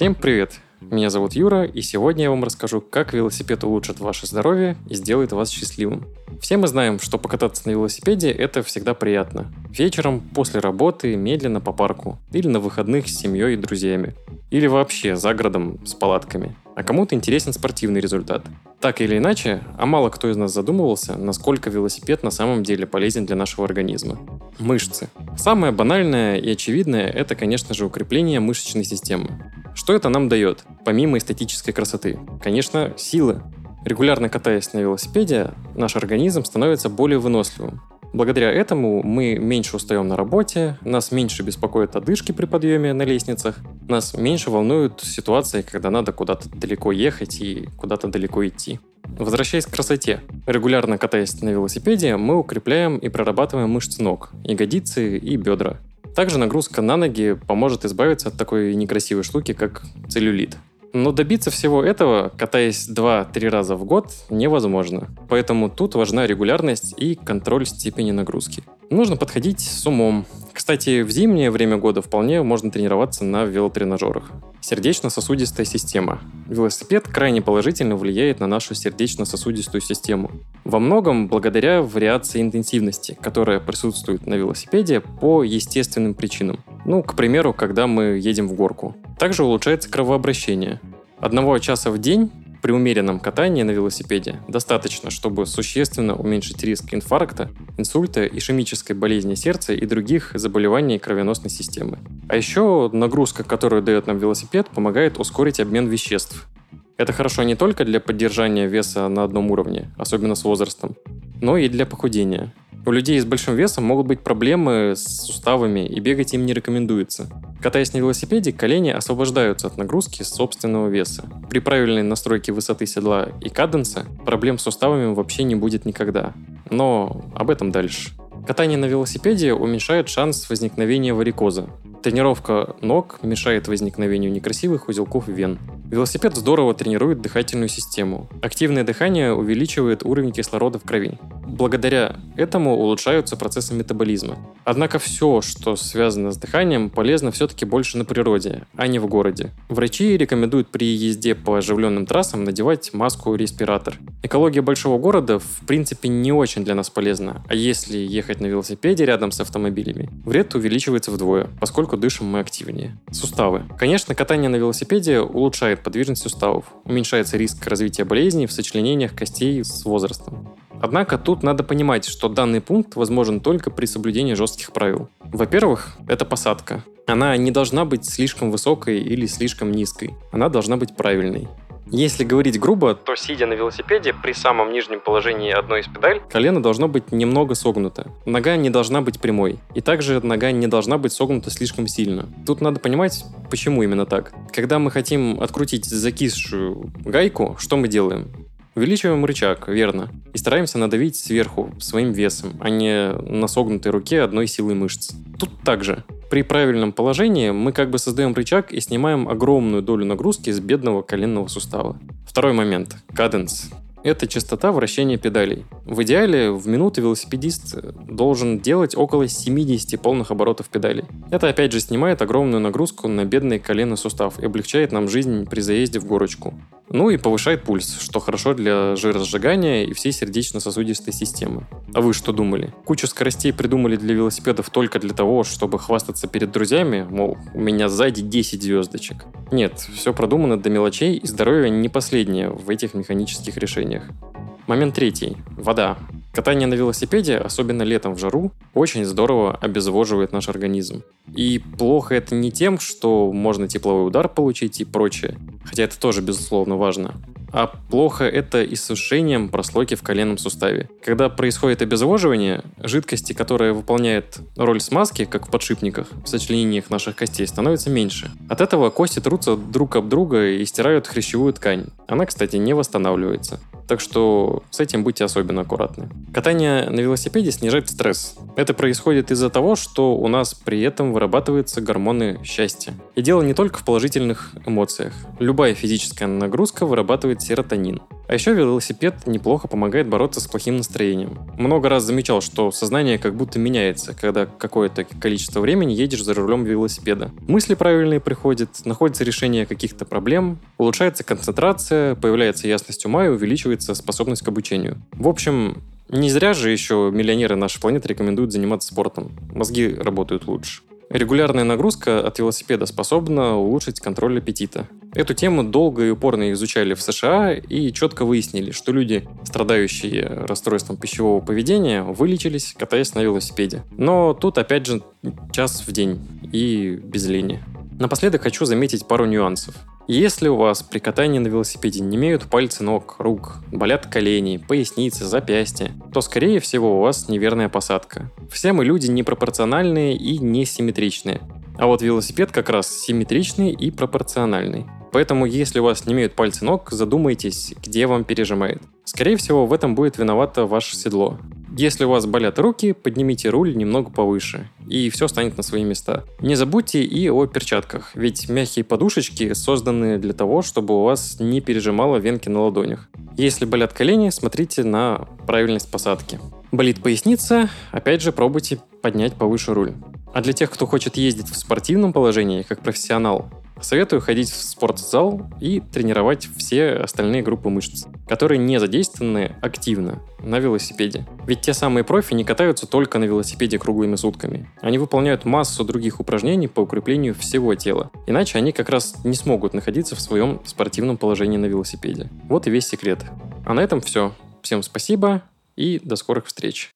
Всем привет! Меня зовут Юра, и сегодня я вам расскажу, как велосипед улучшит ваше здоровье и сделает вас счастливым. Все мы знаем, что покататься на велосипеде – это всегда приятно. Вечером, после работы, медленно по парку. Или на выходных с семьей и друзьями. Или вообще за городом с палатками. А кому-то интересен спортивный результат. Так или иначе, а мало кто из нас задумывался, насколько велосипед на самом деле полезен для нашего организма. Мышцы. Самое банальное и очевидное – это, конечно же, укрепление мышечной системы. Что это нам дает, помимо эстетической красоты? Конечно, силы. Регулярно катаясь на велосипеде, наш организм становится более выносливым. Благодаря этому мы меньше устаем на работе, нас меньше беспокоят одышки при подъеме на лестницах, нас меньше волнуют ситуации, когда надо куда-то далеко ехать и куда-то далеко идти. Возвращаясь к красоте. Регулярно катаясь на велосипеде, мы укрепляем и прорабатываем мышцы ног, ягодицы и бедра. Также нагрузка на ноги поможет избавиться от такой некрасивой штуки, как целлюлит. Но добиться всего этого, катаясь 2-3 раза в год, невозможно. Поэтому тут важна регулярность и контроль степени нагрузки. Нужно подходить с умом. Кстати, в зимнее время года вполне можно тренироваться на велотренажерах. Сердечно-сосудистая система. Велосипед крайне положительно влияет на нашу сердечно-сосудистую систему. Во многом благодаря вариации интенсивности, которая присутствует на велосипеде по естественным причинам. Ну, к примеру, когда мы едем в горку. Также улучшается кровообращение. Одного часа в день при умеренном катании на велосипеде достаточно, чтобы существенно уменьшить риск инфаркта, инсульта, ишемической болезни сердца и других заболеваний кровеносной системы. А еще нагрузка, которую дает нам велосипед, помогает ускорить обмен веществ. Это хорошо не только для поддержания веса на одном уровне, особенно с возрастом, но и для похудения. У людей с большим весом могут быть проблемы с суставами, и бегать им не рекомендуется. Катаясь на велосипеде, колени освобождаются от нагрузки собственного веса. При правильной настройке высоты седла и каденса проблем с суставами вообще не будет никогда. Но об этом дальше. Катание на велосипеде уменьшает шанс возникновения варикоза. Тренировка ног мешает возникновению некрасивых узелков вен. Велосипед здорово тренирует дыхательную систему. Активное дыхание увеличивает уровень кислорода в крови. Благодаря этому улучшаются процессы метаболизма. Однако все, что связано с дыханием, полезно все-таки больше на природе, а не в городе. Врачи рекомендуют при езде по оживленным трассам надевать маску-респиратор. Экология большого города в принципе не очень для нас полезна, а если ехать на велосипеде рядом с автомобилями, вред увеличивается вдвое, поскольку дышим мы активнее. Суставы. Конечно, катание на велосипеде улучшает подвижность суставов, уменьшается риск развития болезней в сочленениях костей с возрастом. Однако тут надо понимать, что данный пункт возможен только при соблюдении жестких правил. Во-первых, это посадка. Она не должна быть слишком высокой или слишком низкой. Она должна быть правильной. Если говорить грубо, то сидя на велосипеде при самом нижнем положении одной из педаль, колено должно быть немного согнуто. Нога не должна быть прямой. И также нога не должна быть согнута слишком сильно. Тут надо понимать, почему именно так. Когда мы хотим открутить закисшую гайку, что мы делаем? Увеличиваем рычаг, верно, и стараемся надавить сверху своим весом, а не на согнутой руке одной силой мышц. Тут также. При правильном положении мы как бы создаем рычаг и снимаем огромную долю нагрузки с бедного коленного сустава. Второй момент. Каденс. Это частота вращения педалей. В идеале в минуту велосипедист должен делать около 70 полных оборотов педалей. Это опять же снимает огромную нагрузку на бедный коленный сустав и облегчает нам жизнь при заезде в горочку. Ну и повышает пульс, что хорошо для жиросжигания и всей сердечно-сосудистой системы. А вы что думали? Кучу скоростей придумали для велосипедов только для того, чтобы хвастаться перед друзьями, мол, у меня сзади 10 звездочек. Нет, все продумано до мелочей, и здоровье не последнее в этих механических решениях. Момент третий. Вода. Катание на велосипеде, особенно летом в жару, очень здорово обезвоживает наш организм. И плохо это не тем, что можно тепловой удар получить и прочее, хотя это тоже безусловно важно, а плохо это иссушением прослойки в коленном суставе. Когда происходит обезвоживание, жидкости, которая выполняет роль смазки, как в подшипниках, в сочленениях наших костей, становится меньше. От этого кости трутся друг об друга и стирают хрящевую ткань. Она, кстати, не восстанавливается. Так что с этим будьте особенно аккуратны. Катание на велосипеде снижает стресс. Это происходит из-за того, что у нас при этом вырабатываются гормоны счастья. И дело не только в положительных эмоциях. Любая физическая нагрузка вырабатывает серотонин. А еще велосипед неплохо помогает бороться с плохим настроением. Много раз замечал, что сознание как будто меняется, когда какое-то количество времени едешь за рулем велосипеда. Мысли правильные приходят, находится решение каких-то проблем, улучшается концентрация, появляется ясность ума и увеличивается способность к обучению. В общем, не зря же еще миллионеры нашей планеты рекомендуют заниматься спортом. Мозги работают лучше. Регулярная нагрузка от велосипеда способна улучшить контроль аппетита. Эту тему долго и упорно изучали в США и четко выяснили, что люди, страдающие расстройством пищевого поведения, вылечились, катаясь на велосипеде. Но тут опять же час в день и без лени. Напоследок хочу заметить пару нюансов. Если у вас при катании на велосипеде не имеют пальцы ног, рук, болят колени, поясницы, запястья, то скорее всего у вас неверная посадка. Все мы люди непропорциональные и несимметричные. А вот велосипед как раз симметричный и пропорциональный. Поэтому, если у вас не имеют пальцы ног, задумайтесь, где вам пережимает. Скорее всего, в этом будет виновато ваше седло. Если у вас болят руки, поднимите руль немного повыше, и все станет на свои места. Не забудьте и о перчатках, ведь мягкие подушечки созданы для того, чтобы у вас не пережимало венки на ладонях. Если болят колени, смотрите на правильность посадки. Болит поясница, опять же пробуйте поднять повыше руль. А для тех, кто хочет ездить в спортивном положении, как профессионал, Советую ходить в спортзал и тренировать все остальные группы мышц, которые не задействованы активно на велосипеде. Ведь те самые профи не катаются только на велосипеде круглыми сутками. Они выполняют массу других упражнений по укреплению всего тела. Иначе они как раз не смогут находиться в своем спортивном положении на велосипеде. Вот и весь секрет. А на этом все. Всем спасибо и до скорых встреч.